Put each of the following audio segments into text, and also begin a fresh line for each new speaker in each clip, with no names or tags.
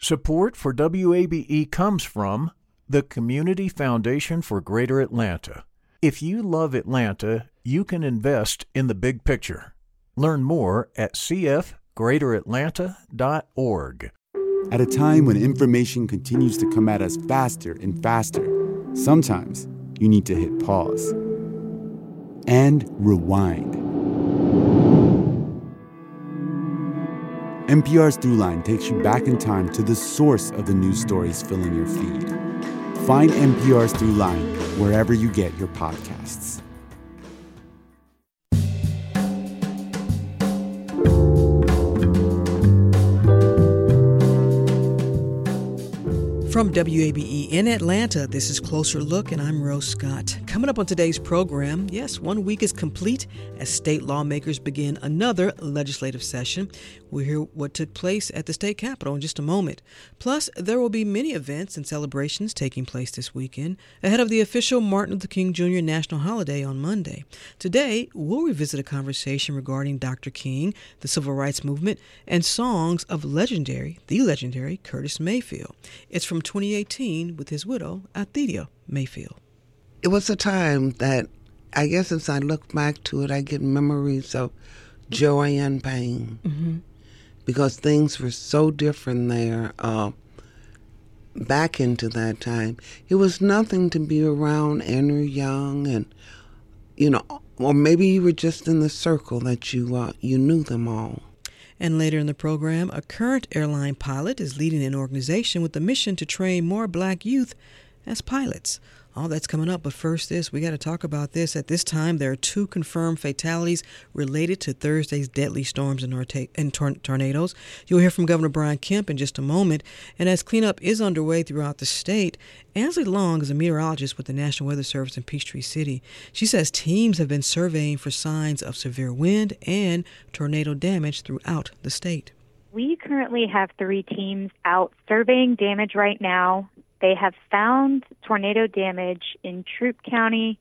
Support for WABE comes from the Community Foundation for Greater Atlanta. If you love Atlanta, you can invest in the big picture. Learn more at cfgreateratlanta.org.
At a time when information continues to come at us faster and faster, sometimes you need to hit pause and rewind. NPR's Throughline takes you back in time to the source of the news stories filling your feed. Find NPR's Throughline wherever you get your podcasts.
From WABE in Atlanta, this is Closer Look, and I'm Rose Scott. Coming up on today's program, yes, one week is complete as state lawmakers begin another legislative session. We'll hear what took place at the state capitol in just a moment. Plus, there will be many events and celebrations taking place this weekend ahead of the official Martin Luther King Jr. National Holiday on Monday. Today, we'll revisit a conversation regarding Dr. King, the civil rights movement, and songs of legendary, the legendary Curtis Mayfield. It's from 2018 with his widow, Altheida Mayfield.
It was a time that I guess as I look back to it, I get memories of joy and pain
Mm-hmm.
Because things were so different there. Uh, back into that time, it was nothing to be around Andrew Young and you know, or maybe you were just in the circle that you uh, you knew them all.
And later in the program, a current airline pilot is leading an organization with the mission to train more black youth as pilots. All that's coming up, but first, this we got to talk about this. At this time, there are two confirmed fatalities related to Thursday's deadly storms and, orta- and tor- tornadoes. You'll hear from Governor Brian Kemp in just a moment. And as cleanup is underway throughout the state, Ansley Long is a meteorologist with the National Weather Service in Peachtree City. She says teams have been surveying for signs of severe wind and tornado damage throughout the state.
We currently have three teams out surveying damage right now. They have found tornado damage in Troup County,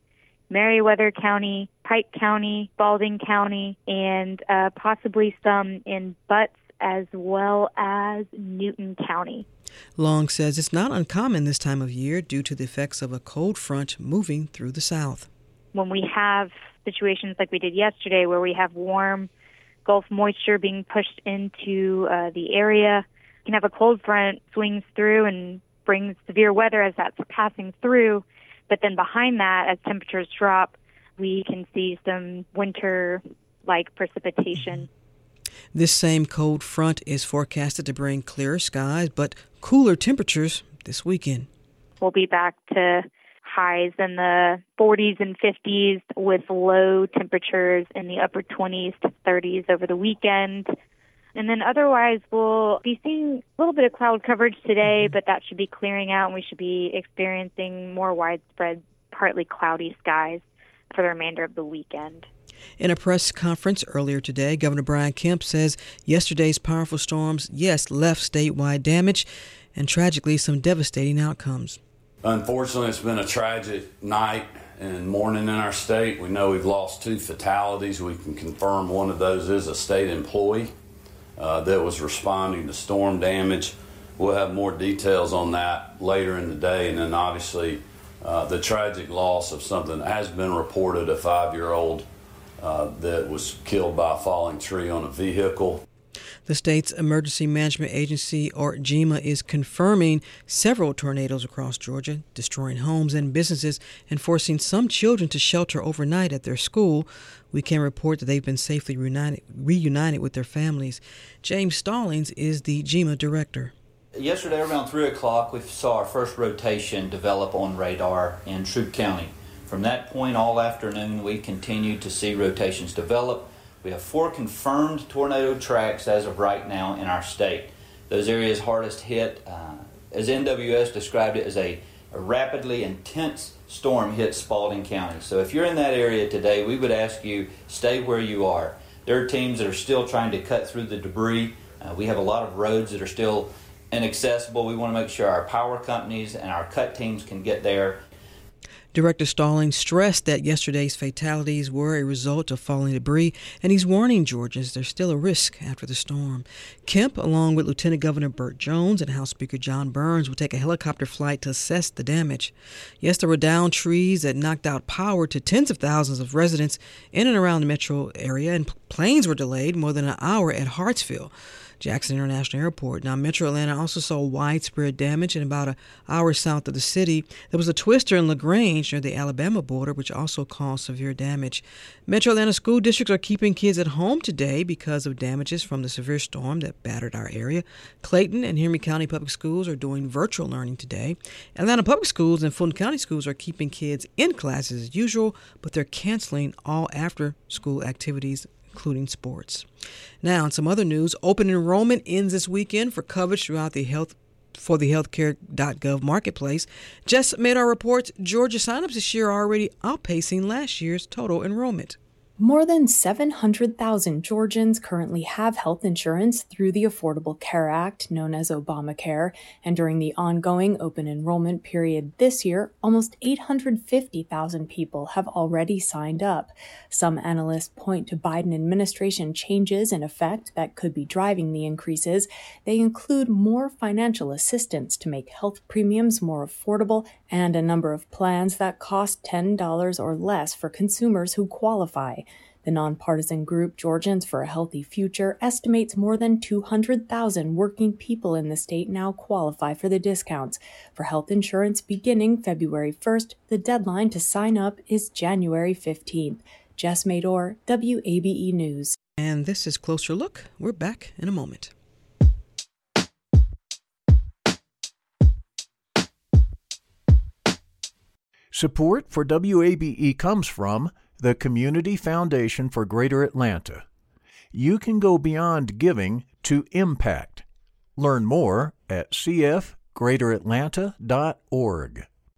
Meriwether County, Pike County, Baldwin County, and uh, possibly some in Butts as well as Newton County.
Long says it's not uncommon this time of year due to the effects of a cold front moving through the south.
When we have situations like we did yesterday where we have warm Gulf moisture being pushed into uh, the area, you can have a cold front swings through and brings severe weather as that's passing through. But then behind that, as temperatures drop, we can see some winter like precipitation. Mm-hmm.
This same cold front is forecasted to bring clearer skies but cooler temperatures this weekend.
We'll be back to highs in the 40s and 50s with low temperatures in the upper 20s to 30s over the weekend. And then otherwise, we'll be seeing a little bit of cloud coverage today, mm-hmm. but that should be clearing out and we should be experiencing more widespread, partly cloudy skies for the remainder of the weekend.
In a press conference earlier today, Governor Brian Kemp says yesterday's powerful storms, yes, left statewide damage and tragically some devastating outcomes.
Unfortunately, it's been a tragic night and morning in our state. We know we've lost two fatalities. We can confirm one of those is a state employee uh, that was responding to storm damage. We'll have more details on that later in the day. And then, obviously, uh, the tragic loss of something that has been reported a five year old uh, that was killed by a falling tree on a vehicle.
The state's Emergency Management Agency, or GEMA, is confirming several tornadoes across Georgia, destroying homes and businesses and forcing some children to shelter overnight at their school. We can report that they've been safely reunited, reunited with their families. James Stallings is the GEMA director.
Yesterday, around 3 o'clock, we saw our first rotation develop on radar in Troup County. From that point all afternoon, we continued to see rotations develop. We have four confirmed tornado tracks as of right now in our state. Those areas hardest hit, uh, as NWS described it, as a, a rapidly intense storm hit Spalding County. So if you're in that area today, we would ask you stay where you are. There are teams that are still trying to cut through the debris. Uh, we have a lot of roads that are still inaccessible. We want to make sure our power companies and our cut teams can get there
Director Stallings stressed that yesterday's fatalities were a result of falling debris, and he's warning Georgians there's still a risk after the storm. Kemp, along with Lieutenant Governor Burt Jones and House Speaker Jon Burns, will take a helicopter flight to assess the damage. Yes, there were downed trees that knocked out power to tens of thousands of residents in and around the metro area, and planes were delayed more than an hour at Hartsfield. Jackson International Airport. Now, Metro Atlanta also saw widespread damage in about an hour south of the city. There was a twister in LaGrange near the Alabama border, which also caused severe damage. Metro Atlanta school districts are keeping kids at home today because of damages from the severe storm that battered our area. Clayton and Henry County Public Schools are doing virtual learning today. Atlanta Public Schools and Fulton County Schools are keeping kids in classes as usual, but they're canceling all after school activities including sports. Now, in some other news, open enrollment ends this weekend for coverage throughout the health for the healthcare.gov marketplace. Just made our reports Georgia signups this year are already outpacing last year's total enrollment.
More than 700,000 Georgians currently have health insurance through the Affordable Care Act, known as Obamacare, and during the ongoing open enrollment period this year, almost 850,000 people have already signed up. Some analysts point to Biden administration changes in effect that could be driving the increases. They include more financial assistance to make health premiums more affordable and a number of plans that cost $10 or less for consumers who qualify. The nonpartisan group Georgians for a Healthy Future estimates more than 200,000 working people in the state now qualify for the discounts. For health insurance beginning February 1st, the deadline to sign up is January 15th. Jess Mador, WABE News.
And this is Closer Look. We're back in a moment.
Support for WABE comes from the Community Foundation for Greater Atlanta. You can go beyond giving to impact. Learn more at cfgreateratlanta.org.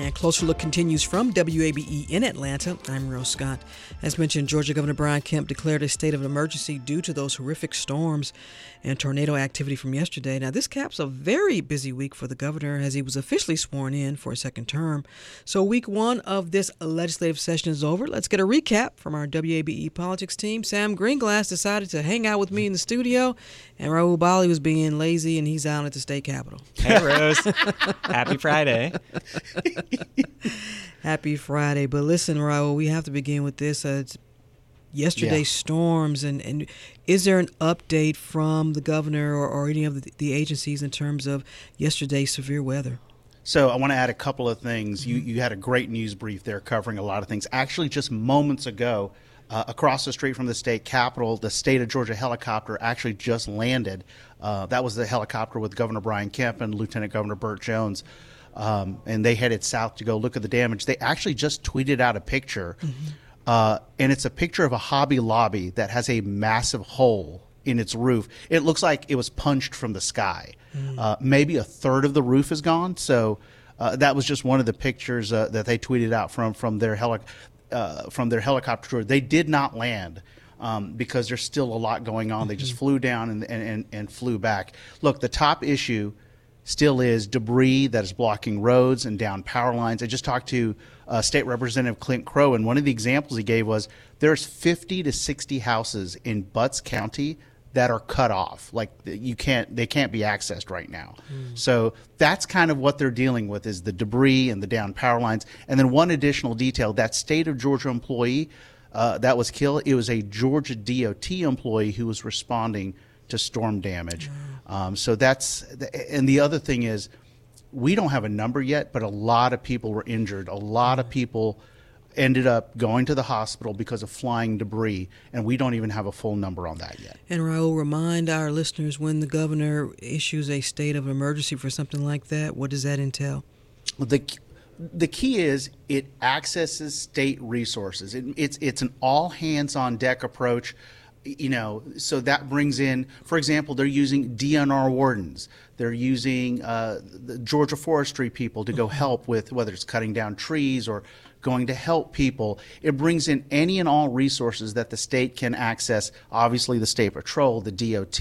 And Closer Look continues from WABE in Atlanta. I'm Rose Scott. As mentioned, Georgia Governor Brian Kemp declared a state of emergency due to those horrific storms and tornado activity from yesterday. Now, this caps a very busy week for the governor as he was officially sworn in for a second term. So, week one of this legislative session is over. Let's get a recap from our WABE politics team. Sam Greenglass decided to hang out with me in the studio, and Rahul Bali was being lazy and he's out at the state capitol.
Hey, Rose. Happy Friday.
Happy Friday. But listen, Rahul, we have to begin with this. Uh, yesterday's yeah. storms, and, and is there an update from the governor or, or any of the, the agencies in terms of yesterday's severe weather?
So I want to add a couple of things. You you had a great news brief there covering a lot of things. Actually, just moments ago, uh, across the street from the state capitol, the state of Georgia helicopter actually just landed. Uh, that was the helicopter with Governor Brian Kemp and Lieutenant Governor Burt Jones um, and they headed south to go look at the damage. They actually just tweeted out a picture, mm-hmm. Uh, and it's a picture of a Hobby Lobby that has a massive hole in its roof. It looks like it was punched from the sky. Mm. Uh, maybe a third of the roof is gone. So uh, that was just one of the pictures uh, that they tweeted out from from their heli- uh, from their helicopter tour. They did not land. Um, because there's still a lot going on. Mm-hmm. They just mm-hmm. flew down and, and, and flew back. Look, the top issue still is debris that is blocking roads and down power lines. I just talked to uh, State Representative Clint Crowe, and one of the examples he gave was there's 50 to 60 houses in Butts County that are cut off like you can't they can't be accessed right now mm. so that's kind of what they're dealing with is the debris and the down power lines and then one additional detail that state of georgia employee uh, that was killed it was a georgia dot employee who was responding to storm damage mm. Um, so that's, and the other thing is, we don't have a number yet, but a lot of people were injured. A lot of mm-hmm. people ended up going to the hospital because of flying debris, and we don't even have a full number on that yet.
And Rahul, remind our listeners when the governor issues a state of emergency for something like that, what does that entail?
The the key is it accesses state resources. It, it's it's an all hands on deck approach. You know, so that brings in, for example, they're using DNR wardens. They're using uh, the Georgia forestry people to go help with whether it's cutting down trees or going to help people. It brings in any and all resources that the state can access. Obviously, the state patrol, the DOT.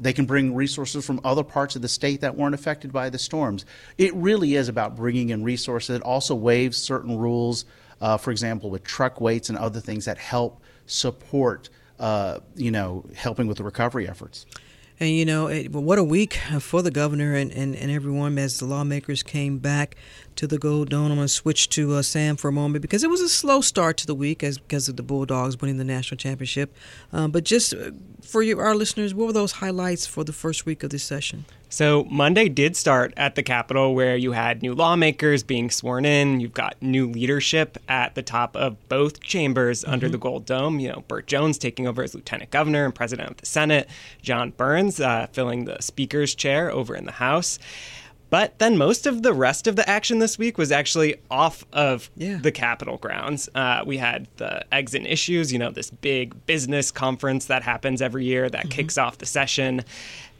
They can bring resources from other parts of the state that weren't affected by the storms. It really is about bringing in resources. It also waives certain rules, uh, for example, with truck weights and other things that help support, uh, you know, helping with the recovery efforts.
And you know, it, what a week for the governor and, and, and everyone as the lawmakers came back to the Gold Dome. I'm going to switch to uh, Sam for a moment because it was a slow start to the week as because of the Bulldogs winning the national championship. Um, but just uh, for you, our listeners, what were those highlights for the first week of this session?
So Monday did start at the Capitol, where you had new lawmakers being sworn in. You've got new leadership at the top of both chambers mm-hmm. under the Gold Dome. You know, Burt Jones taking over as lieutenant governor and president of the Senate. Jon Burns uh, filling the speaker's chair over in the House. But then most of the rest of the action this week was actually off of yeah. the Capitol grounds. Uh, we had the Eggs and Issues, you know, this big business conference that happens every year that mm-hmm. kicks off the session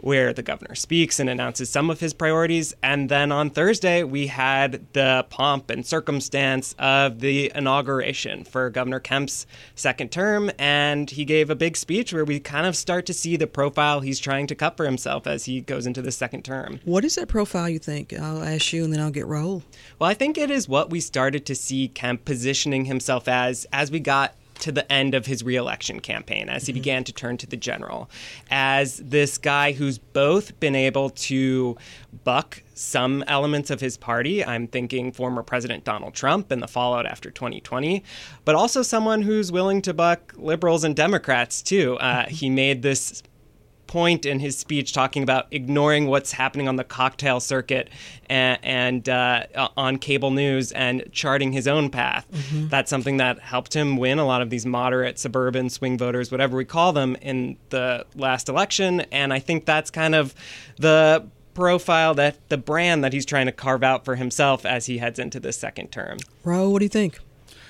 where the governor speaks and announces some of his priorities. And then on Thursday, we had the pomp and circumstance of the inauguration for Governor Kemp's second term. And he gave a big speech where we kind of start to see the profile he's trying to cut for himself as he goes into the second term.
What is that profile you think? I'll ask you and then I'll get Rahul.
Well, I think it is what we started to see Kemp positioning himself as as we got to the end of his reelection campaign as he mm-hmm. began to turn to the general as this guy who's both been able to buck some elements of his party. I'm thinking former President Donald Trump and the fallout after 2020, but also someone who's willing to buck liberals and Democrats too. Uh, he made this point in his speech talking about ignoring what's happening on the cocktail circuit and, and uh, on cable news and charting his own path. Mm-hmm. That's something that helped him win a lot of these moderate suburban swing voters, whatever we call them, in the last election. And I think that's kind of the profile that the brand that he's trying to carve out for himself as he heads into this second term.
Rahul, what do you think?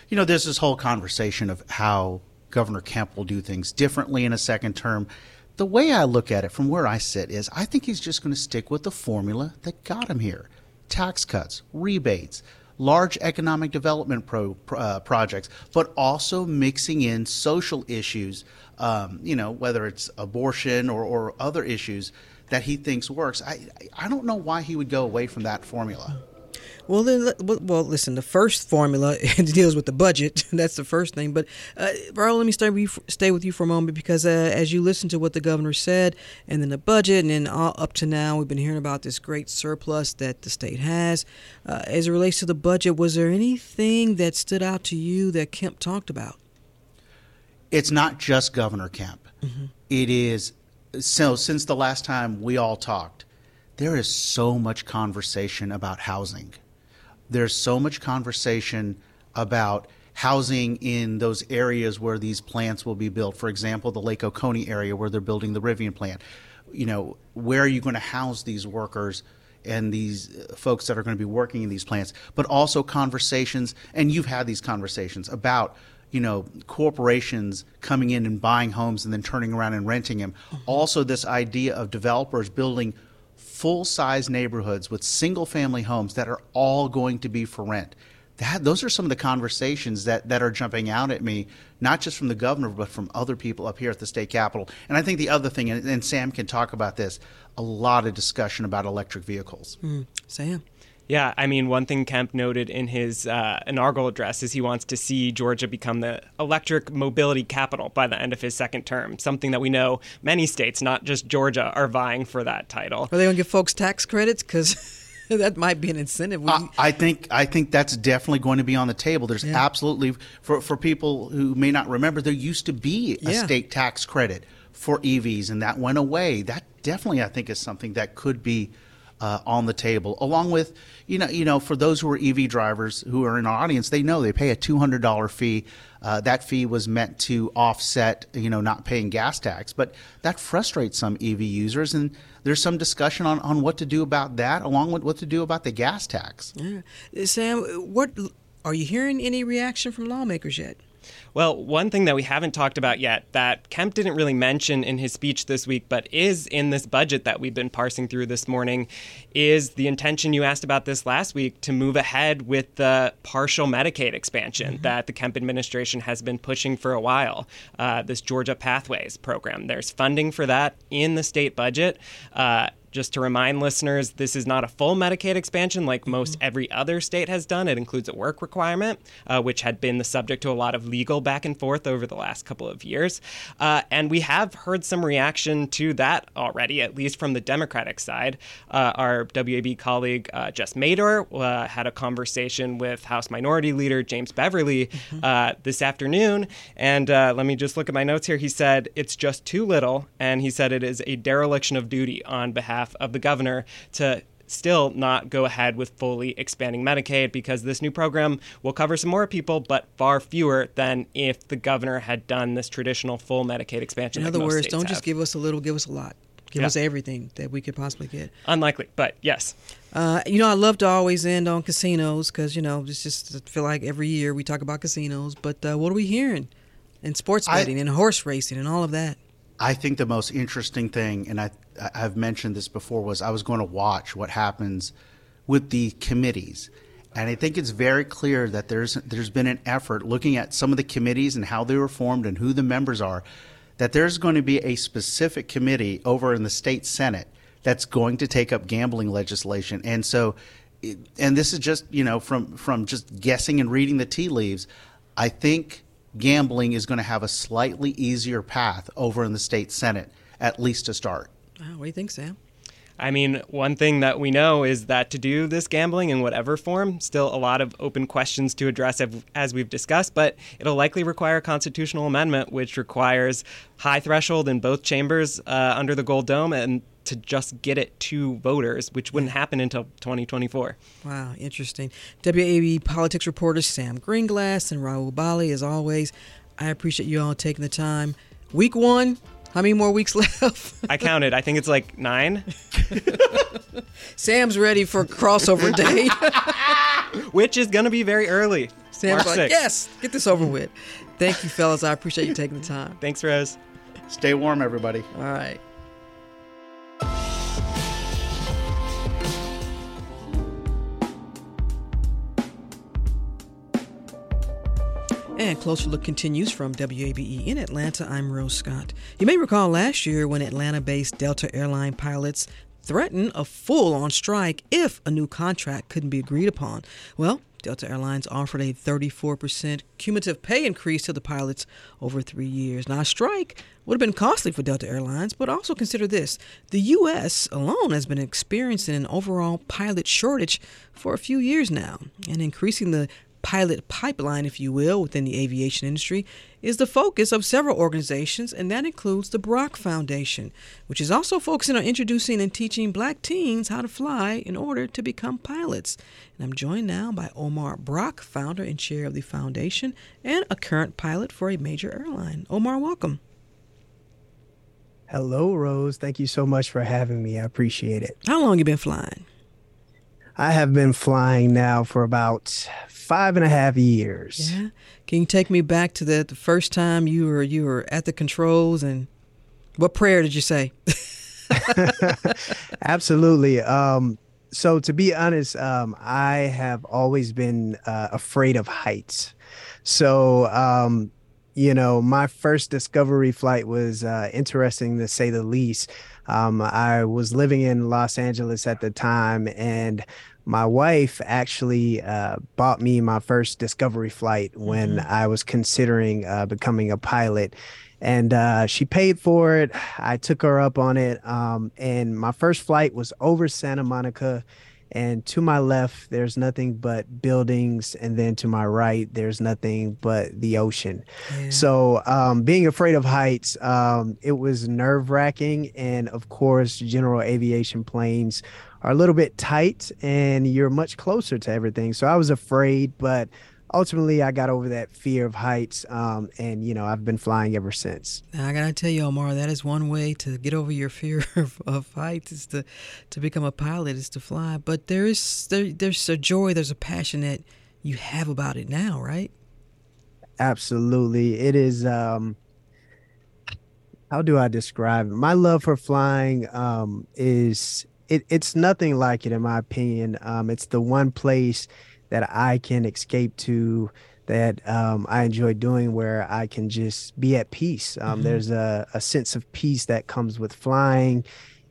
You know, there's this whole conversation of how Governor Kemp will do things differently in a second term the way I look at it from where I sit is I think he's just going to stick with the formula that got him here tax cuts, rebates, large economic development pro, uh, projects, but also mixing in social issues, um, you know, whether it's abortion or, or other issues that he thinks works. I, I don't know why he would go away from that formula.
Well, then, well, listen. The first formula deals with the budget. That's the first thing. But, uh, let me stay with, you, stay with you for a moment because uh, as you listen to what the governor said, and then the budget, and then all, up to now, we've been hearing about this great surplus that the state has. Uh, as it relates to the budget, was there anything that stood out to you that Kemp talked about?
It's not just Governor Kemp. Mm-hmm. It is so since the last time we all talked, there is so much conversation about housing there's so much conversation about housing in those areas where these plants will be built. For example, the Lake Oconee area where they're building the Rivian plant. You know, where are you going to house these workers? and these uh, folks that are going to be working in these plants, but also conversations, and you've had these conversations about, you know, corporations coming in and buying homes and then turning around and renting them. Mm-hmm. Also, this idea of developers building full size neighborhoods with single family homes that are all going to be for rent. That, those are some of the conversations that, that are jumping out at me, not just from the governor, but from other people up here at the state capitol. And I think the other thing, and, and Sam can talk about this, a lot of discussion about electric vehicles.
Mm, Sam.
Yeah, I mean, one thing Kemp noted in his uh, inaugural address is he wants to see Georgia become the electric mobility capital by the end of his second term, something that we know many states, not just Georgia, are vying for that title.
Are they going to give folks tax credits? Because. that might be an incentive.
I, I, think I think that's definitely going to be on the table. There's yeah. absolutely for for people who may not remember, there used to be a yeah. state tax credit for EVs, and that went away. That definitely, I think, is something that could be uh, on the table, along with you know you know for those who are EV drivers who are in our audience, they know they pay a two hundred dollar fee. Uh, that fee was meant to offset you know not paying gas tax, but that frustrates some EV users, and there's some discussion on, on what to do about that, along with what to do about the gas tax.
Yeah. Sam, what are you hearing any reaction from lawmakers yet?
Well, one thing that we haven't talked about yet that Kemp didn't really mention in his speech this week, but is in this budget that we've been parsing through this morning, is the intention you asked about this last week to move ahead with the partial Medicaid expansion mm-hmm. that the Kemp administration has been pushing for a while. Uh, this Georgia Pathways program. There's funding for that in the state budget. Uh, just to remind listeners, this is not a full Medicaid expansion like most mm-hmm. every other state has done. It includes a work requirement, uh, which had been the subject to a lot of legal back and forth over the last couple of years. Uh, and we have heard some reaction to that already, at least from the Democratic side. Uh, our WABE colleague, uh, Jess Mador, uh, had a conversation with House Minority Leader James Beverly mm-hmm. Uh, this afternoon. And let me just look at my notes here. He said, It's just too little. And he said it is a dereliction of duty on behalf behalf of the governor to still not go ahead with fully expanding Medicaid because this new program will cover some more people, but far fewer than if the governor had done this traditional full Medicaid expansion.
In other
like
words, don't
have.
just give us a little, give us a lot. Give yeah. us everything that we could possibly get.
Unlikely, but yes.
Uh, you know, I love to always end on casinos because, you know, it's just I feel like every year we talk about casinos. But uh, what are we hearing? in sports betting I, and horse racing and all of that.
I think the most interesting thing, and I I've mentioned this before, was I was going to watch what happens with the committees. And I think it's very clear that there's there's been an effort looking at some of the committees and how they were formed and who the members are, that there's going to be a specific committee over in the state senate that's going to take up gambling legislation. And so, and this is just you know from from just guessing and reading the tea leaves, I think gambling is going to have a slightly easier path over in the state senate, at least to start.
what do you think, Sam?
I mean, one thing that we know is that to do this gambling in whatever form, still a lot of open questions to address as we've discussed, but it'll likely require a constitutional amendment, which requires high threshold in both chambers uh, under the Gold Dome and to just get it to voters, which wouldn't happen until 2024.
Wow, interesting. WABE politics reporters Sam Greenglass and Rahul Bali, as always. I appreciate you all taking the time. Week one, how many more weeks left?
I counted. I think it's like nine.
Sam's ready for crossover day,
which is going to be very early.
Sam's March like, 6th. yes, get this over with. Thank you, fellas. I appreciate you taking the time.
Thanks, Rose.
Stay warm, everybody.
All right. And Closer Look continues from WABE in Atlanta. I'm Rose Scott. You may recall last year when Atlanta based Delta airline pilots threatened a full on strike if a new contract couldn't be agreed upon. Well, Delta Airlines offered a 34% cumulative pay increase to the pilots over three years. Now, a strike would have been costly for Delta Airlines, but also consider this the U.S. alone has been experiencing an overall pilot shortage for a few years now, and increasing the pilot pipeline, if you will, within the aviation industry is the focus of several organizations, and that includes the Brock Foundation, which is also focusing on introducing and teaching black teens how to fly in order to become pilots. And I'm joined now by Omar Brock, founder and chair of the foundation, and a current pilot for a major airline. Omar, welcome.
Hello, Rose. Thank you so much for having me. I appreciate it.
How long you been flying?
I have been flying now for about five and a half years.
Yeah. Can you take me back to the, the first time you were you were at the controls and what prayer did you say?
Absolutely. Um, so to be honest, um, I have always been uh, afraid of heights. So um, you know, my first discovery flight was uh, interesting to say the least. Um, I was living in Los Angeles at the time, and my wife actually uh, bought me my first discovery flight when mm-hmm. I was considering uh, becoming a pilot. And uh, she paid for it. I took her up on it. Um, and my first flight was over Santa Monica. And to my left there's nothing but buildings and then to my right there's nothing but the ocean yeah. so um, being afraid of heights um, it was nerve wracking and of course general aviation planes are a little bit tight and you're much closer to everything so i was afraid but ultimately I got over that fear of heights, um, and you know I've been flying ever since.
Now, I gotta tell you, Omar, that is one way to get over your fear of, of heights is to to become a pilot, is to fly. But there is there, there's a joy, there's a passion that you have about it now, right?
Absolutely, it is. Um, how do I describe it? My love for flying um, is it, it's nothing like it in my opinion. Um, it's the one place that I can escape to that um, I enjoy doing where I can just be at peace. Um, mm-hmm. There's a, a sense of peace that comes with flying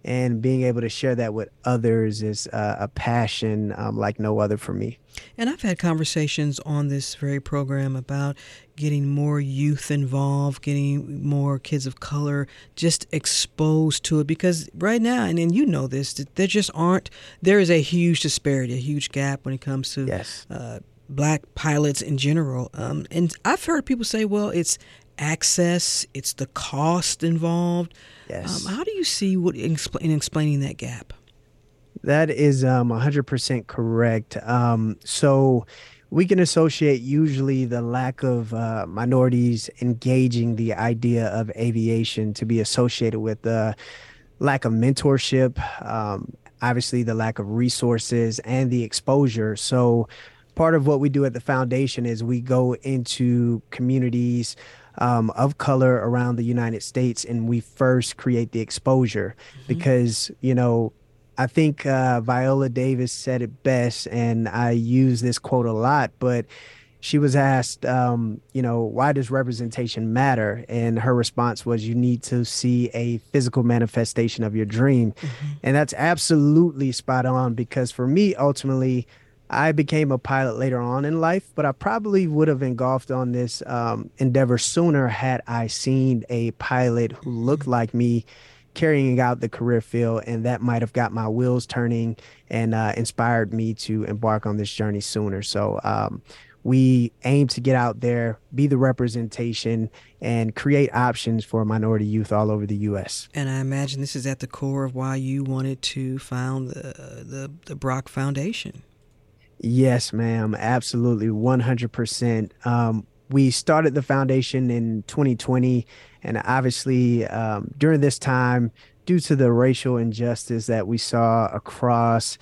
and being able to share that with others is uh, a passion um, like no other for me.
And I've had conversations on this very program about getting more youth involved, getting more kids of color just exposed to it because right now, and, and you know this, there just aren't, there is a huge disparity, a huge gap when it comes to
yes.
uh, black pilots in general. Um, and I've heard people say, well, it's access, it's the cost involved.
Yes.
Um, how do you see what in, in explaining that gap?
That is um, 100% correct. Um, so we can associate usually the lack of uh, minorities engaging the idea of aviation to be associated with the lack of mentorship, um, obviously the lack of resources and the exposure. So part of what we do at the foundation is we go into communities um, of color around the United States, and we first create the exposure mm-hmm. because you know I think uh, Viola Davis said it best, and I use this quote a lot, but she was asked, um, you know, why does representation matter? And her response was, you need to see a physical manifestation of your dream. Mm-hmm. And that's absolutely spot on because for me, ultimately, I became a pilot later on in life, but I probably would have engulfed on this um, endeavor sooner had I seen a pilot who looked like me carrying out the career field, and that might have got my wheels turning and uh, inspired me to embark on this journey sooner. So, um, we aim to get out there, be the representation, and create options for minority youth all over the U.S.
And I imagine this is at the core of why you wanted to found the the, the Brock Foundation.
Yes, ma'am. Absolutely. 100%. Um, we started the foundation in 2020. And obviously, um, during this time, due to the racial injustice that we saw across,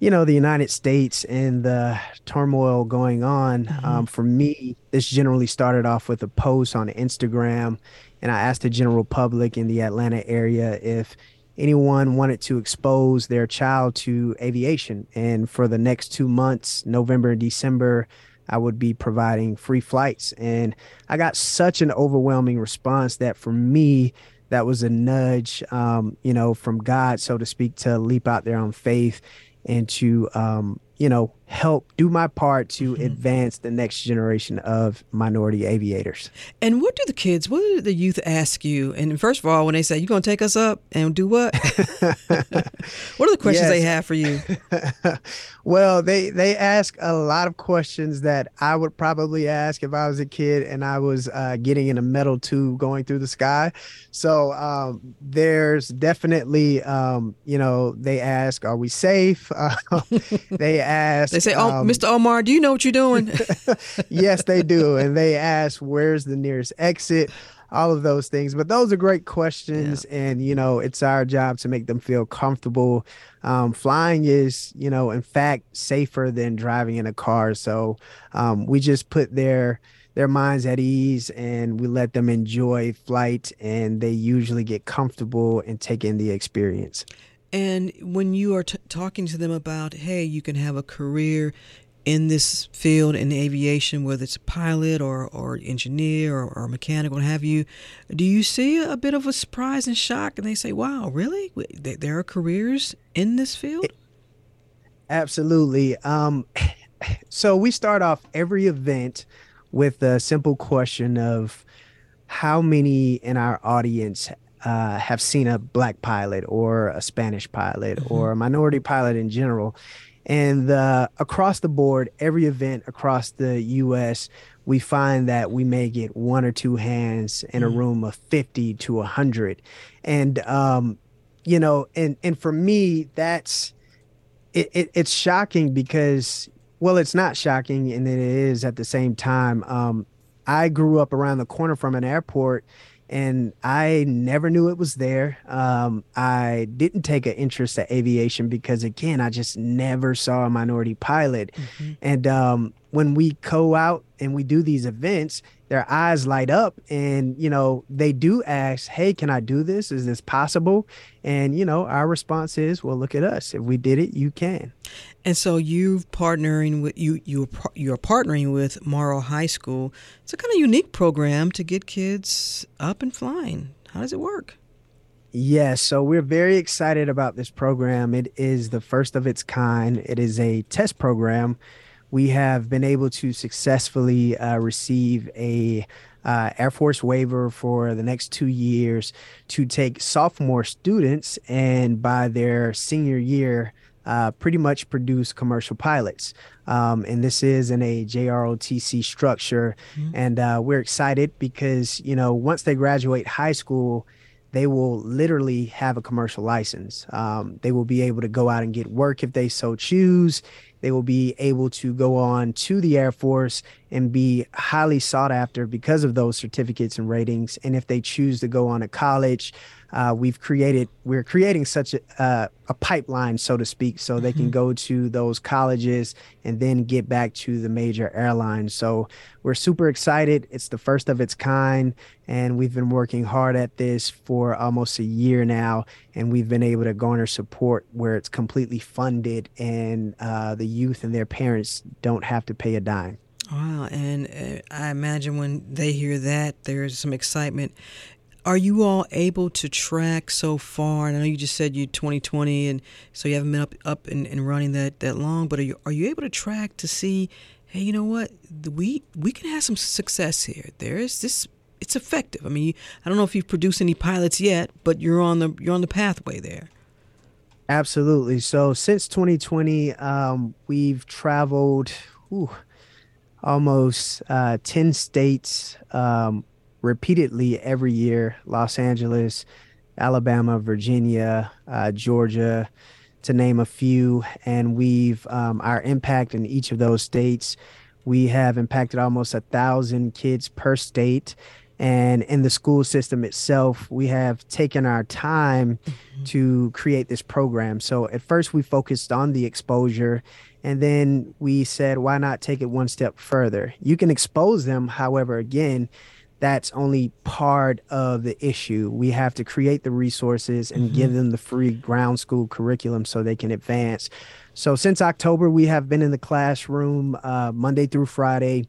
you know, the United States and the turmoil going on, mm-hmm. um, for me, this generally started off with a post on Instagram. And I asked the general public in the Atlanta area if anyone wanted to expose their child to aviation. And for the next two months, November and December, I would be providing free flights. And I got such an overwhelming response that for me, that was a nudge, um, you know, from God, so to speak, to leap out there on faith and to, um, you know, help do my part to mm-hmm. advance the next generation of minority aviators.
And what do the kids, what do the youth ask you? And first of all, when they say, you're going to take us up and do what? what are the questions yes. they have for you?
well, they, they ask a lot of questions that I would probably ask if I was a kid and I was uh, getting in a metal tube going through the sky. So um, there's definitely, um, you know, they ask, are we safe? Uh, they ask,
they say, "Oh, um, Mr. Omar, do you know what you're doing?"
yes, they do, and they ask, "Where's the nearest exit?" All of those things, but those are great questions, yeah. and you know, it's our job to make them feel comfortable. Um, flying is, you know, in fact, safer than driving in a car. So um, we just put their their minds at ease and we let them enjoy flight and they usually get comfortable and take in the experience.
And when you are t- talking to them about, hey, you can have a career in this field in aviation, whether it's a pilot or, or engineer or, or mechanic, what have you, do you see a bit of a surprise and shock? And they say, wow, really? There are careers in this field?
Absolutely. Um, so we start off every event with a simple question of how many in our audience uh, have seen a black pilot or a Spanish pilot mm-hmm. or a minority pilot in general. And uh, across the board, every event across the U.S., we find that we may get one or two hands in a mm. room of 50 to 100. And, um, you know, and, and for me, that's, it, it, it's shocking because, well, it's not shocking and it is at the same time. Um, I grew up around the corner from an airport and I never knew it was there. Um, I didn't take an interest in aviation because, again, I just never saw a minority pilot. Mm-hmm. And um, when we go out and we do these events, their eyes light up and, you know, they do ask, Hey, can I do this? Is this possible? And, you know, our response is, Well, look at us. If we did it, you can.
And so you've partnering with you you you're partnering with Morrow High School. It's a kind of unique program to get kids up and flying. How does it work?
Yes, so we're very excited about this program. It is the first of its kind. It is a test program we have been able to successfully uh, receive a uh, Air Force waiver for the next two years to take sophomore students and by their senior year, uh, pretty much produce commercial pilots. Um, and this is in a JROTC structure. Mm-hmm. And uh, we're excited because, you know, once they graduate high school, they will literally have a commercial license. Um, they will be able to go out and get work if they so choose they will be able to go on to the Air Force and be highly sought after because of those certificates and ratings. And if they choose to go on to college, uh, we've created we're creating such a, uh, a pipeline so to speak so they can mm-hmm. go to those colleges and then get back to the major airlines so we're super excited it's the first of its kind and we've been working hard at this for almost a year now and we've been able to garner support where it's completely funded and uh, the youth and their parents don't have to pay a dime
Wow, and uh, I imagine when they hear that, there's some excitement are you all able to track so far? And I know you just said you 2020, and so you haven't been up up and, and running that that long. But are you are you able to track to see? Hey, you know what? We we can have some success here. There is this. It's effective. I mean, I don't know if you've produced any pilots yet, but you're on the you're on the pathway there.
Absolutely. So since 2020, um, we've traveled almost uh, 10 states. Um, repeatedly every year Los Angeles, Alabama, Virginia, uh, Georgia, to name a few. And we've, um, our impact in each of those states, we have impacted almost a thousand kids per state. And in the school system itself, we have taken our time mm-hmm. to create this program. So at first, we focused on the exposure. And then we said, why not take it one step further? You can expose them. However, again, that's only part of the issue. We have to create the resources and mm-hmm. give them the free ground school curriculum so they can advance. So since October, we have been in the classroom uh, Monday through Friday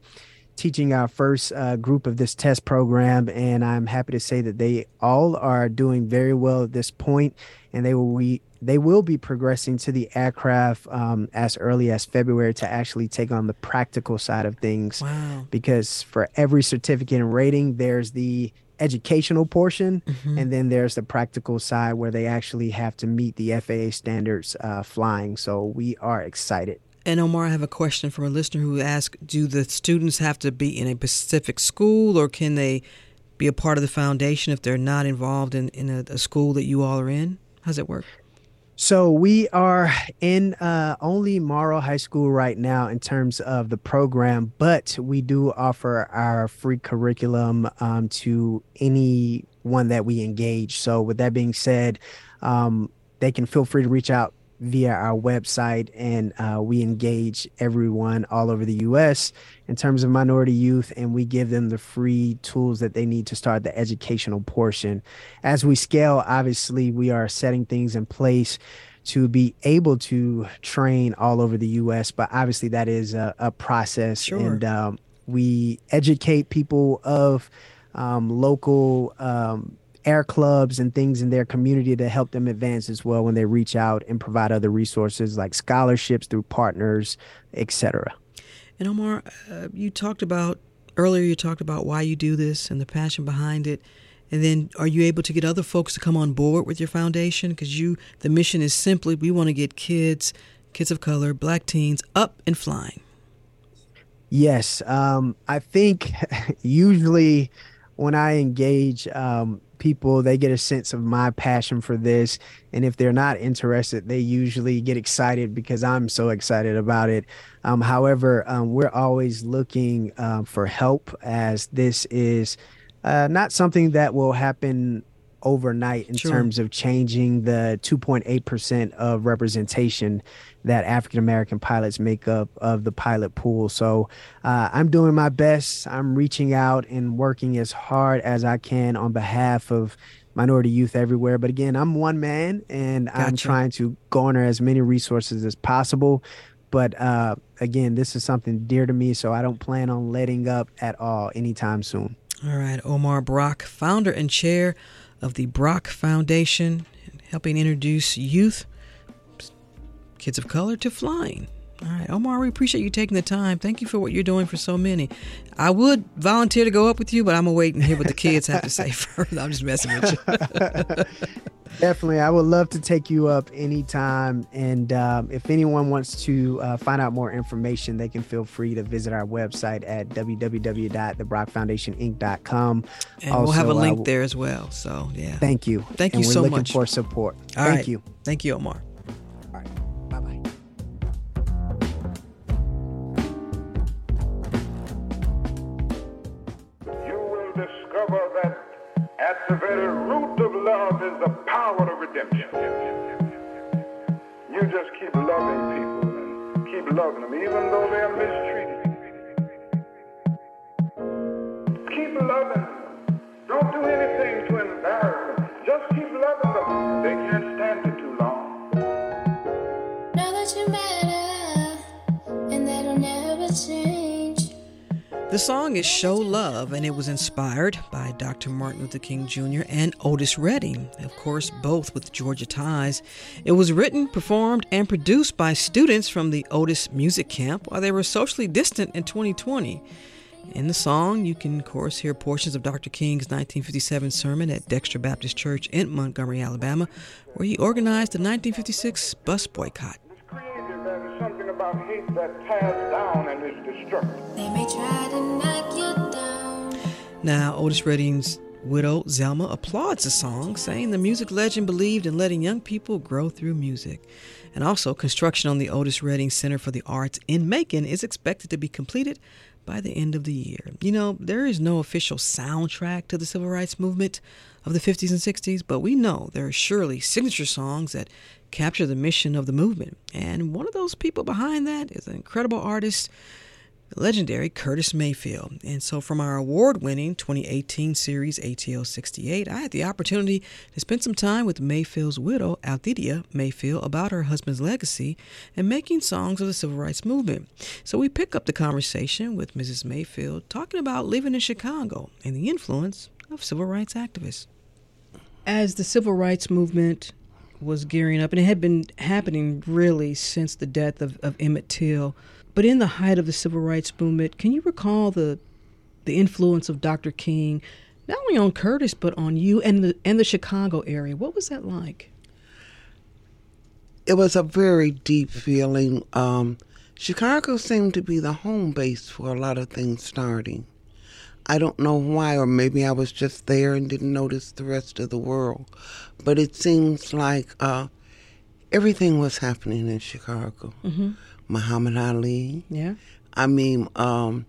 teaching our first uh, group of this test program, and I'm happy to say that they all are doing very well at this point, and they will re- they will be progressing to the aircraft um, as early as February to actually take on the practical side of things.
Wow.
Because for every certificate and rating, there's the educational portion, mm-hmm. and then there's the practical side where they actually have to meet the FAA standards uh, flying. So we are excited.
And Omar, I have a question from a listener who asked Do the students have to be in a specific school or can they be a part of the foundation if they're not involved in, in a, a school that you all are in? How's it work?
So we are in uh, only Morrow High School right now in terms of the program, but we do offer our free curriculum um, to anyone that we engage. So with that being said, um, they can feel free to reach out via our website, and uh, we engage everyone all over the U.S. in terms of minority youth, and we give them the free tools that they need to start the educational portion. As we scale, obviously, we are setting things in place to be able to train all over the U.S., but obviously, that is a, a process,
sure.
and um, we educate people of um, local. Um, air clubs and things in their community to help them advance as well when they reach out and provide other resources like scholarships through partners, etc.
And Omar, uh, you talked about earlier. You talked about why you do this and the passion behind it. And then are you able to get other folks to come on board with your foundation? Because you, the mission is simply we want to get kids, kids of color, black teens up and flying.
Yes. Um, I think usually when I engage um, people, they get a sense of my passion for this. And if they're not interested, they usually get excited because I'm so excited about it. Um, however, um, we're always looking uh, for help as this is uh, not something that will happen overnight in sure. terms of changing the 2.8% of representation that African American pilots make up of the pilot pool. So uh, I'm doing my best. I'm reaching out and working as hard as I can on behalf of minority youth everywhere. But again, I'm one man and gotcha. I'm trying to garner as many resources as possible. But uh, again, this is something dear to me, so I don't plan on letting up at all anytime soon.
All right, Omar Brock, founder and chair of the Brock Foundation, helping introduce youth, kids of color, to flying. All right, Omar, we appreciate you taking the time. Thank you for what you're doing for so many. I would volunteer to go up with you, but I'm gonna wait and hear what the kids have to say first. I'm just messing with you.
Definitely. I would love to take you up anytime. And um, if anyone wants to uh, find out more information, they can feel free to visit our website at www.thebrockfoundationinc.com.
And also, we'll have a link uh, there as well. So, yeah.
Thank you.
Thank you
and
so
we're
looking
much. for support.
All
Thank
right.
you.
Thank you, Omar.
The very root of love is the power of redemption. You just keep loving people and keep loving them, even though they are mistreated. Keep loving them. Don't do anything to
The song is Show Love, and it was inspired by Dr. Martin Luther King Jr. and Otis Redding, of course, both with Georgia ties. It was written, performed, and produced by students from the Otis Music Camp while they were socially distant in 2020. In the song, you can, of course, hear portions of Dr. King's 1957 sermon at Dexter Baptist Church in Montgomery, Alabama, where he organized the 1956 bus boycott.
Something about hate that tears down and is destructive.
Now, Otis Redding's widow, Zelma, applauds the song, saying the music legend believed in letting young people grow through music. And also, construction on the Otis Redding Center for the Arts in Macon is expected to be completed by the end of the year. You know, there is no official soundtrack to the civil rights movement of the 50s and 60s, but we know there are surely signature songs that capture the mission of the movement. And one of those people behind that is an incredible artist, legendary Curtis Mayfield. And so, from our award winning 2018 series ATL 68, I had the opportunity to spend some time with Mayfield's widow, Altheida Mayfield, about her husband's legacy and making songs of the civil rights movement. So, we pick up the conversation with Mrs. Mayfield talking about living in Chicago and the influence of civil rights activists. As the civil rights movement was gearing up, and it had been happening really since the death of, of Emmett Till. But in the height of the civil rights movement, can you recall the the influence of Dr. King, not only on Curtis but on you and the and the Chicago area? What was that like?
It was a very deep feeling. Um, Chicago seemed to be the home base for a lot of things starting. I don't know why, or maybe I was just there and didn't notice the rest of the world. But it seems like uh, everything was happening in Chicago.
Mm-hmm.
Muhammad Ali.
Yeah.
I mean, um,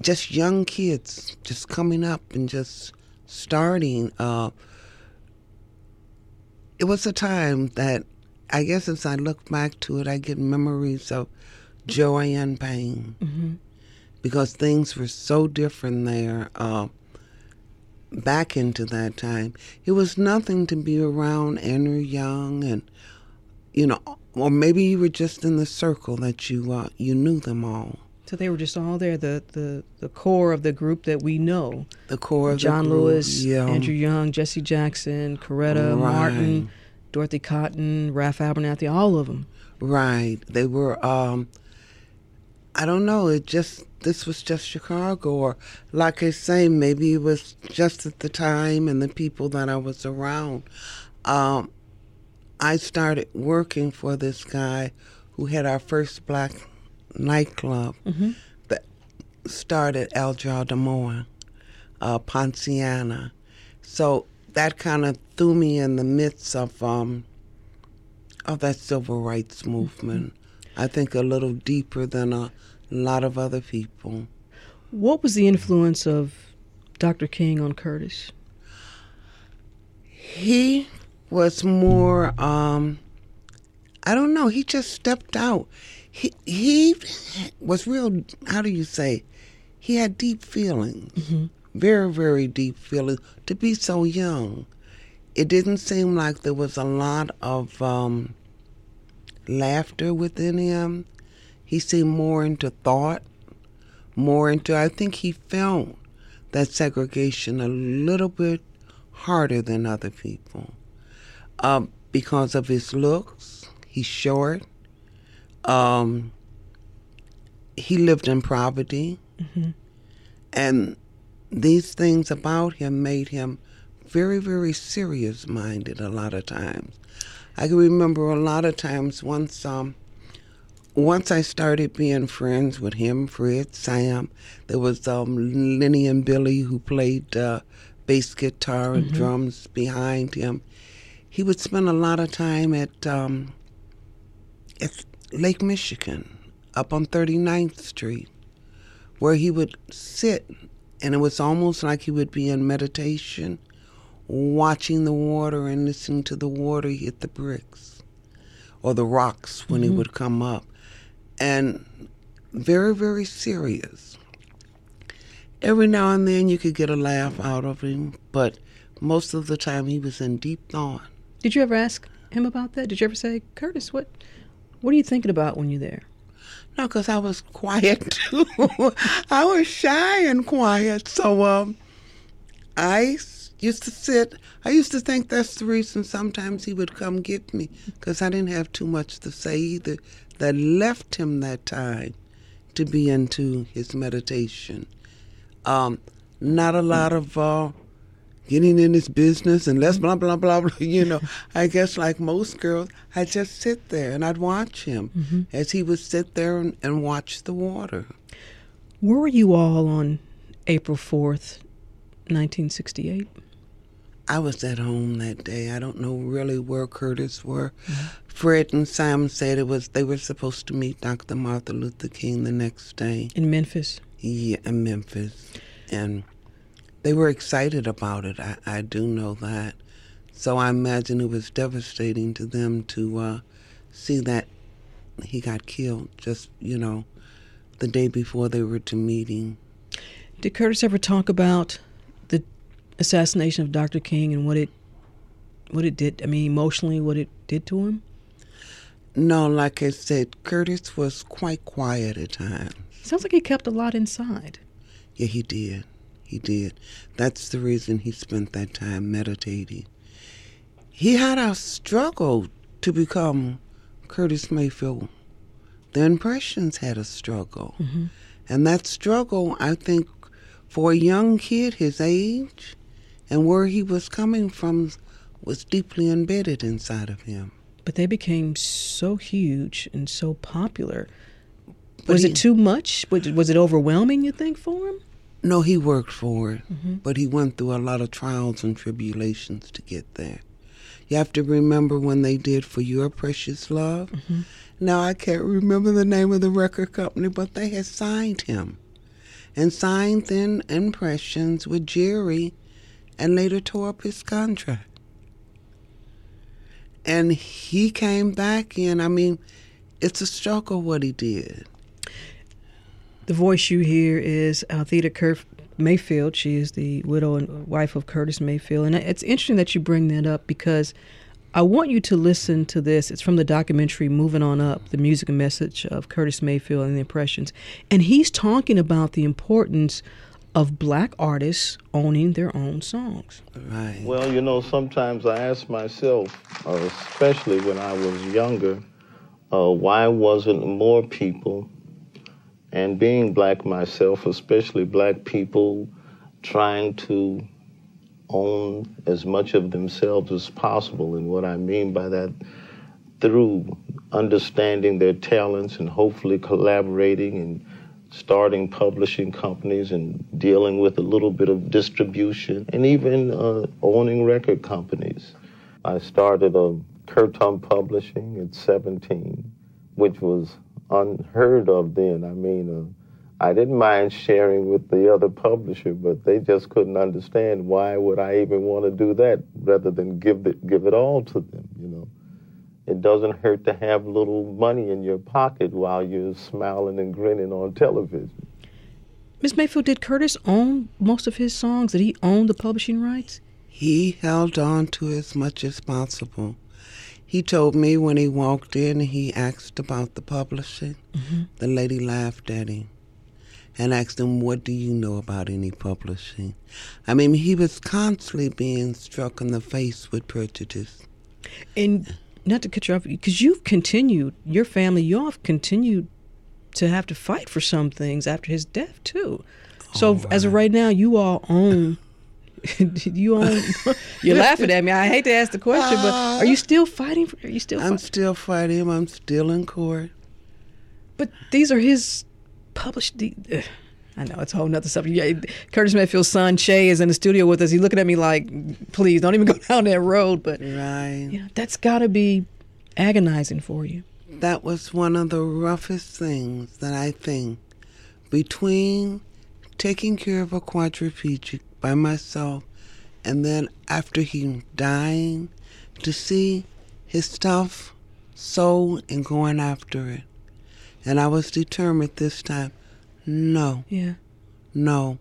just young kids just coming up and just starting. Uh, it was a time that I guess as I look back to it, I get memories of joy and pain.
Mm-hmm
because things were so different there uh, back into that time. It was nothing to be around Andrew Young and, you know, or maybe you were just in the circle that you uh, you knew them all.
So they were just all there, the, the, the core of the group that we know.
The core of
John
the group,
Lewis,
yeah.
Andrew Young, Jesse Jackson, Coretta
Right.
Martin, Dorothy Cotton, Ralph Abernathy, all of them.
Right. They were. Um, I don't know. It just this was just Chicago, or like I say, maybe it was just at the time and the people that I was around. Um, I started working for this guy who had our first black nightclub that started El Jardamoa, uh, Ponciana. So that kind of threw me in the midst of um, of that civil rights movement. I think a little deeper than a lot of other people.
What was the influence of Dr. King on Curtis?
He was more um I don't know, he just stepped out. He he was real how do you say? He had deep feelings. Very, very deep feelings to be so young. It didn't seem like there was a lot of um laughter within him. He seemed more into thought, more into I think he felt that segregation a little bit harder than other people um, because of his looks. He's short. Um, he lived in poverty. And these things about him made him very, very serious minded a lot of times. I can remember a lot of times once um once I started being friends with him, Fred, Sam, there was um Lenny and Billy who played uh, bass guitar and drums behind him. He would spend a lot of time at um at Lake Michigan, up on 39th Street, where he would sit and it was almost like he would be in meditation, watching the water and listening to the water hit the bricks or the rocks when he would come up. And very, very serious. Every now and then you could get a laugh out of him, but most of the time he was in deep thought.
Did you ever ask him about that? Did you ever say, Curtis, what what are you thinking about when you're there?
No, because I was quiet too. I was shy and quiet. So um, I used to sit. I used to think that's the reason sometimes he would come get me because I didn't have too much to say either. That left him that time to be into his meditation. Um, not a lot of uh, getting in this business and let's blah blah blah blah. You know, I guess like most girls, I just sit there and I'd watch him mm-hmm. as he would sit there and, and watch the water.
Where were you all on April 4th, 1968?
I was at home that day. I don't know really where Curtis were. Mm-hmm. Fred and Sam said it was they were supposed to meet Dr. Martin Luther King the next day.
In Memphis?
Yeah, in Memphis. And they were excited about it. I, I do know that. So I imagine it was devastating to them to uh, see that he got killed just, you know, the day before they were to meeting.
Did Curtis ever talk about the assassination of Dr. King and what it what it did? I mean, emotionally, what it did to him?
No, like I said, Curtis was quite quiet at times.
Sounds like he kept a lot inside.
Yeah, he did. He did. That's the reason he spent that time meditating. He had a struggle to become Curtis Mayfield. The Impressions had a struggle. Mm-hmm. And that struggle, I think, for a young kid his age and where he was coming from was deeply embedded inside of him.
But they became so huge and so popular.
But
was
he-
it too much? Was it overwhelming, you think, for him?
No, he worked for it, mm-hmm. but he went through a lot of trials and tribulations to get there. You have to remember when they did For Your Precious Love. Mm-hmm. Now, I can't remember the name of the record company, but they had signed him and signed then Impressions with Jerry and later tore up his contract. And he came back in. I mean, it's a struggle what he did.
The voice you hear is Altheida Kerr Mayfield. She is the widow and wife of Curtis Mayfield. And it's interesting that you bring that up because I want you to listen to this. It's from the documentary Moving On Up, the music and message of Curtis Mayfield and the Impressions. And he's talking about the importance of black artists owning their own songs.
Right.
Well, you know, sometimes I ask myself, uh, especially when I was younger, uh, why wasn't more people And being black myself, especially black people trying to own as much of themselves as possible. And what I mean by that, through understanding their talents and hopefully collaborating and starting publishing companies and dealing with a little bit of distribution and even uh, owning record companies. I started a Curtom Publishing at 17, which was unheard of then. I mean, uh, I didn't mind sharing with the other publisher, but they just couldn't understand why would I even want to do that rather than give it give it all to them, you know. It doesn't hurt to have little money in your pocket while you're smiling and grinning on television.
Miss Mayfield, did Curtis own most of his songs? Did he own the publishing rights?
He held on to as much as possible. He told me when he walked in, he asked about the publishing.
Mm-hmm.
The lady laughed at him and asked him, What do you know about any publishing? I mean, he was constantly being struck in the face with prejudice.
And not to cut you off, because you've continued, your family, y'all have continued to have to fight for some things after his death, too. So as of right now, you all own. you own. You're laughing at me. I hate to ask the question, but are you still fighting? For, are you still?
I'm still fighting him. I'm still in court.
But these are his published. The, I know it's a whole nother subject. Yeah, Curtis Mayfield's son Shay is in the studio with us. He's looking at me like, "Please don't even go down that road." But
Right.
you know, that's got to be agonizing for you.
That was one of the roughest things that I think between taking care of a quadriplegic by myself and then after him dying to see his stuff sold and going after it. And I was determined this time no,
Yeah.
no.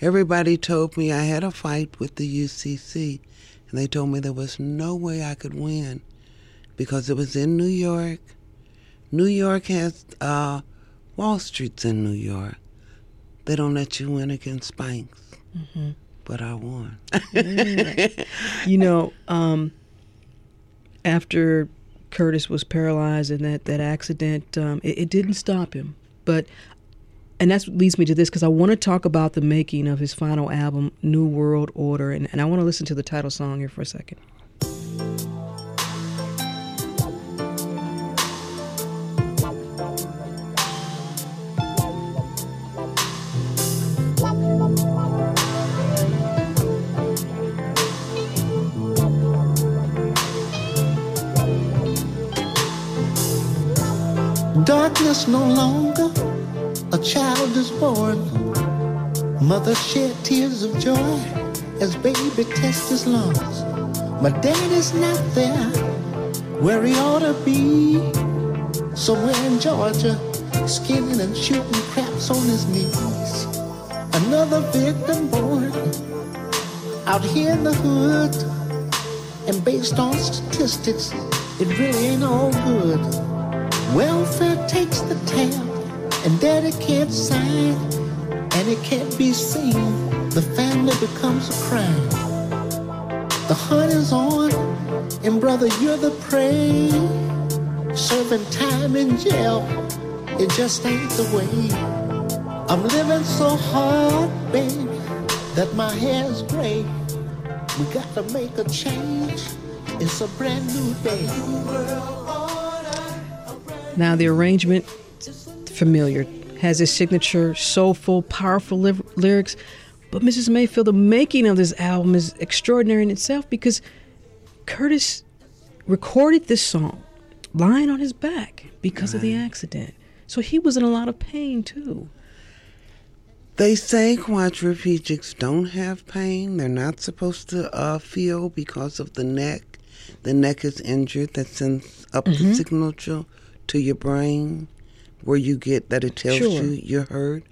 Everybody told me I had a fight with the UCC, and they told me there was no way I could win because it was in New York. New York has uh, Wall Street's in New York. They don't let you win against Spanx,
Mm-hmm.
but I won.
you know, um, after Curtis was paralyzed in that that accident, um, it, it didn't stop him. But and that leads me to this because I want to talk about the making of his final album, New World Order, and, and I want to listen to the title song here for a second.
No longer, a child is born. Mother shed tears of joy as baby tests his lungs. My daddy's not there where he ought to be. Somewhere in Georgia, skinning and shooting craps on his knees. Another victim born out here in the hood. And based on statistics, it really ain't all good. Welfare takes the tab, and daddy can't sign, and it can't be seen. The family becomes a crime. The hunt is on, and brother, you're the prey. Serving time in jail, it just ain't the way. I'm living so hard, baby, that my hair's gray. We gotta make a change. It's a brand new day.
Now the arrangement, familiar, has his signature soulful, powerful li- lyrics. But Mrs. Mayfield, the making of this album is extraordinary in itself because Curtis recorded this song lying on his back because of the accident. So he was in a lot of pain too.
They say quadriplegics don't have pain. They're not supposed to uh, feel because of the neck. The neck is injured. That sends up the
Mhm.
signal to, to your brain where you get that it tells
Sure.
you you're hurt.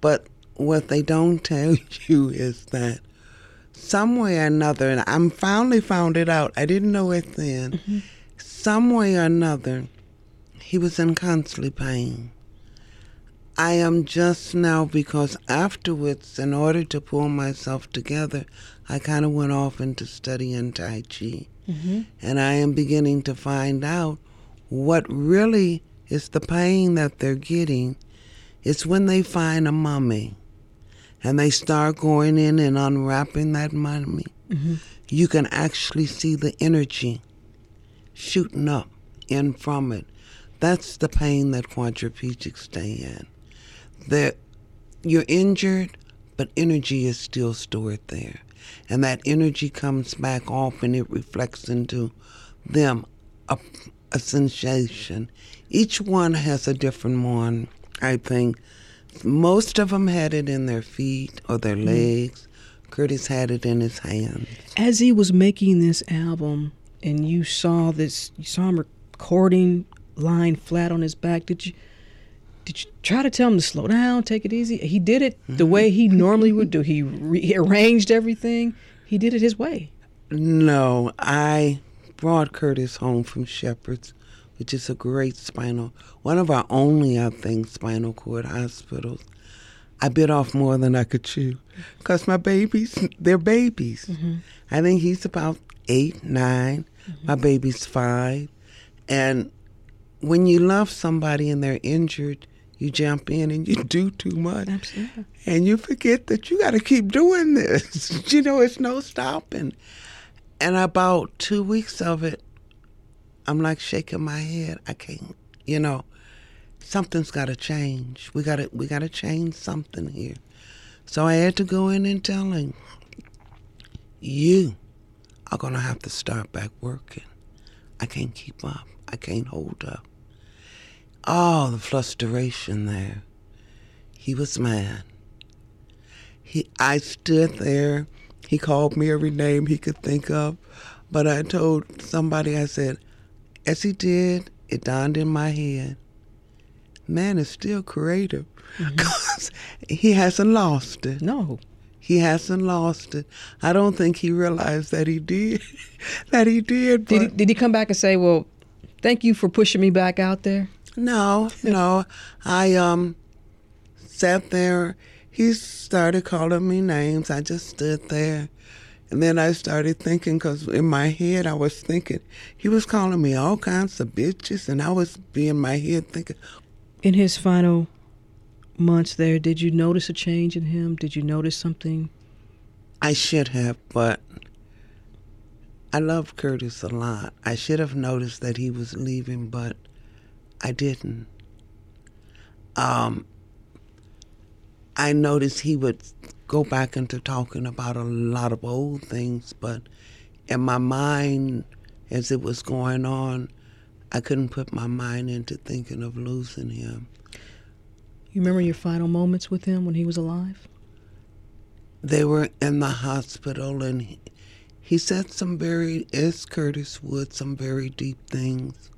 But what they don't tell you is that some way or another, and I'm finally found it out. I didn't know it then. Some way or another, he was in constantly pain. I am just now because afterwards, in order to pull myself together, I kind of went off into studying Tai Chi.
Mm-hmm.
And I am beginning to find out what really is the pain that they're getting It's when they find a mummy and they start going in and unwrapping that mummy.
Mhm.
You can actually see the energy shooting up in from it. That's the pain that quadriplegics stay in. That you're injured, but energy is still stored there. And that energy comes back off and it reflects into them a, a sensation. Each one has a different one, I think. Most of them had it in their feet or their mm-hmm. legs. Curtis had it in his hands.
As he was making this album, and you saw this, you saw him recording, lying flat on his back. Did you? Did you try to tell him to slow down, take it easy? He did it the mm-hmm. way he normally would do. He rearranged everything. He did it his way.
No, I brought Curtis home from Shepherd's, which is a great spinal, one of our only, I think, spinal cord hospitals. I bit off more than I could chew because my babies, they're babies. Mm-hmm. I think he's about eight, 9 My mm-hmm. baby's five. And when you love somebody and they're injured, you jump in and you do too much.
Absolutely.
And you forget that you got to keep doing this. you know, it's no stopping. And about two weeks of it, I'm like shaking my head. I can't, you know, something's got to change. We got to, we got to change something here. So I had to go in and tell him, you are going to have to start back working. I can't keep up. I can't hold up. Oh, the frustration there. He was mad. He, I stood there. He called me every name he could think of, but I told somebody, I said, as he did, it dawned in my head. Man is still creative because he hasn't lost it.
No.
He hasn't lost it. I don't think he realized that he did. that he did.
Did he, did he come back and say, "Well, thank you for pushing me back out there"?
No, no. I um sat there. He started calling me names. I just stood there. And then I started thinking, because in my head I was thinking, he was calling me all kinds of bitches. And I was in my head thinking,
In his final months there, did you notice a change in him? Did you notice something?
I should have, but I love Curtis a lot. I should have noticed that he was leaving, but I didn't. Um, I noticed he would go back into talking about a lot of old things, but in my mind, as it was going on, I couldn't put my mind into thinking of losing him.
You remember your final moments with him when he was alive?
They were in the hospital, and he, he said some very, as Curtis would, some very deep things.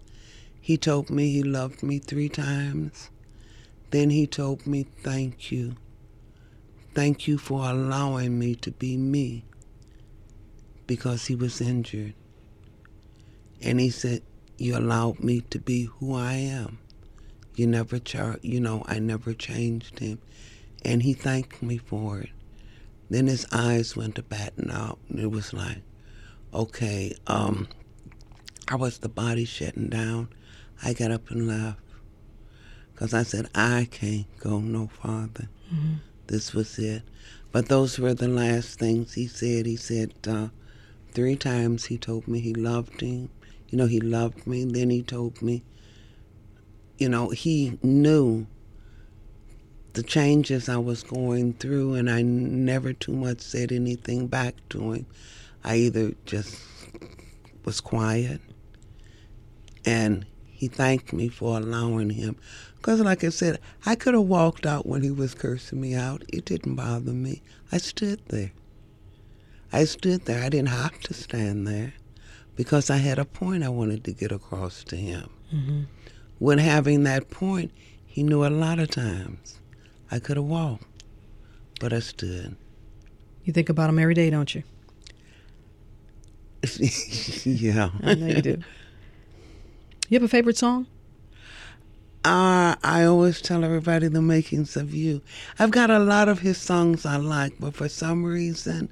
He told me he loved me three times. Then he told me, Thank you. Thank you for allowing me to be me because he was injured. And he said, You allowed me to be who I am. You never, char- you know, I never changed him. And he thanked me for it. Then his eyes went to batten out, and it was like, okay, um, I was the body shutting down. I got up and left because I said, I can't go no farther.
Mhm.
This was it. But those were the last things he said. He said uh, three times he told me he loved him. You know, he loved me. Then he told me, you know, he knew the changes I was going through, and I never too much said anything back to him. I either just was quiet, and he thanked me for allowing him. Because, like I said, I could have walked out when he was cursing me out. It didn't bother me. I stood there. I stood there. I didn't have to stand there because I had a point I wanted to get across to him.
Mhm.
When having that point, he knew a lot of times I could have walked, but I stood.
You think about him every day, don't you?
yeah.
I know you do. You have a favorite song?
Uh, I always tell everybody the makings of you. I've got a lot of his songs I like, but for some reason,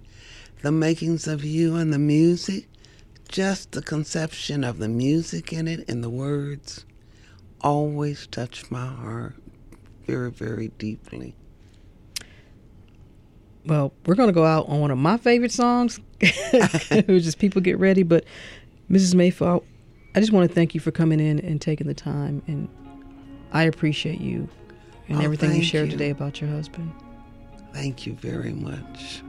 the makings of you and the music, just the conception of the music in it and the words, always touch my heart very, very deeply.
Well, we're going to go out on one of my favorite songs, which is People Get Ready. But Mrs. Mayfield, I just want to thank you for coming in and taking the time. And I appreciate you and
Oh,
everything you shared
you.
today about your husband.
Thank you very much.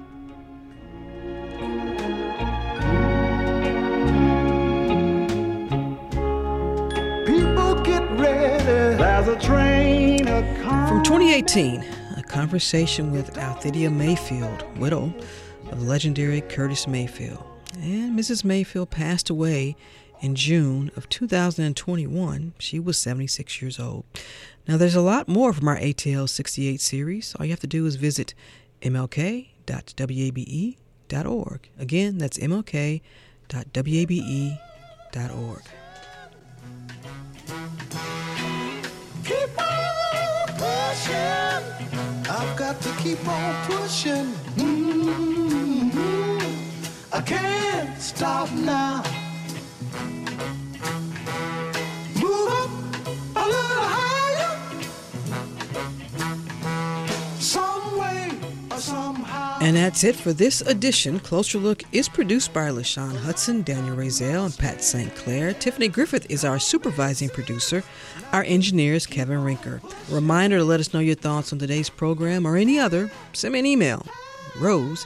People get ready. There's a train a
From 2018, a conversation with Altheida Mayfield, widow of legendary Curtis Mayfield. And Mrs. Mayfield passed away in June of 2021. She was 76 years old. Now, there's a lot more from our ATL 68 series. All you have to do is visit mlk.wabe.org. Again, that's mlk.wabe.org.
Keep on pushing. I've got to keep on pushing. mm I can't stop now.
And that's it for this edition. Closer Look is produced by LaShawn Hudson, Daniel Razel, and Pat St. Clair. Tiffany Griffith is our supervising producer. Our engineer is Kevin Rinker. Reminder to let us know your thoughts on today's program or any other. Send me an email, rose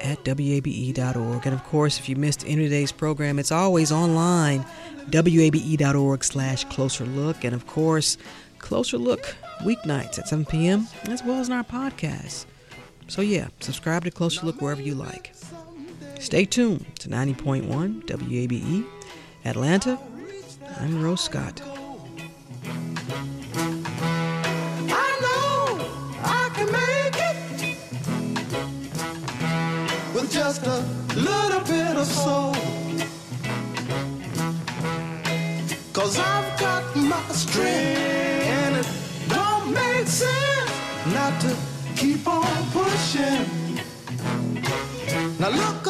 at wabe.org. And of course, if you missed any of today's program, it's always online, wabe.org slash closer look. And of course, Closer Look weeknights at 7 p.m., as well as in our podcast. So yeah, subscribe to Closer Look wherever you like. Stay tuned to 90.1 WABE, Atlanta. I'm Rose Scott.
Just a little bit of soul. Cause I've got my strength and it don't make sense not to keep on. Now look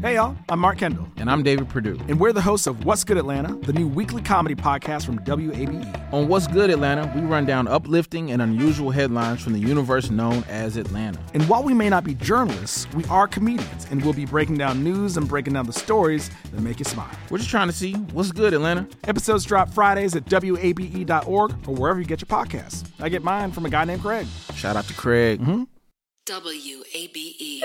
Hey y'all, I'm Mark Kendall.
And I'm David Perdue.
And we're the hosts of What's Good Atlanta, the new weekly comedy podcast from WABE.
On What's Good Atlanta, we run down uplifting and unusual headlines from the universe known as Atlanta.
And while we may not be journalists, we are comedians, and we'll be breaking down news and breaking down the stories that make you smile.
We're just trying to see what's good, Atlanta.
Episodes drop Fridays at WABE.org or wherever you get your podcasts. I get mine from a guy named Craig.
Shout out to Craig.
Mm-hmm.
WABE.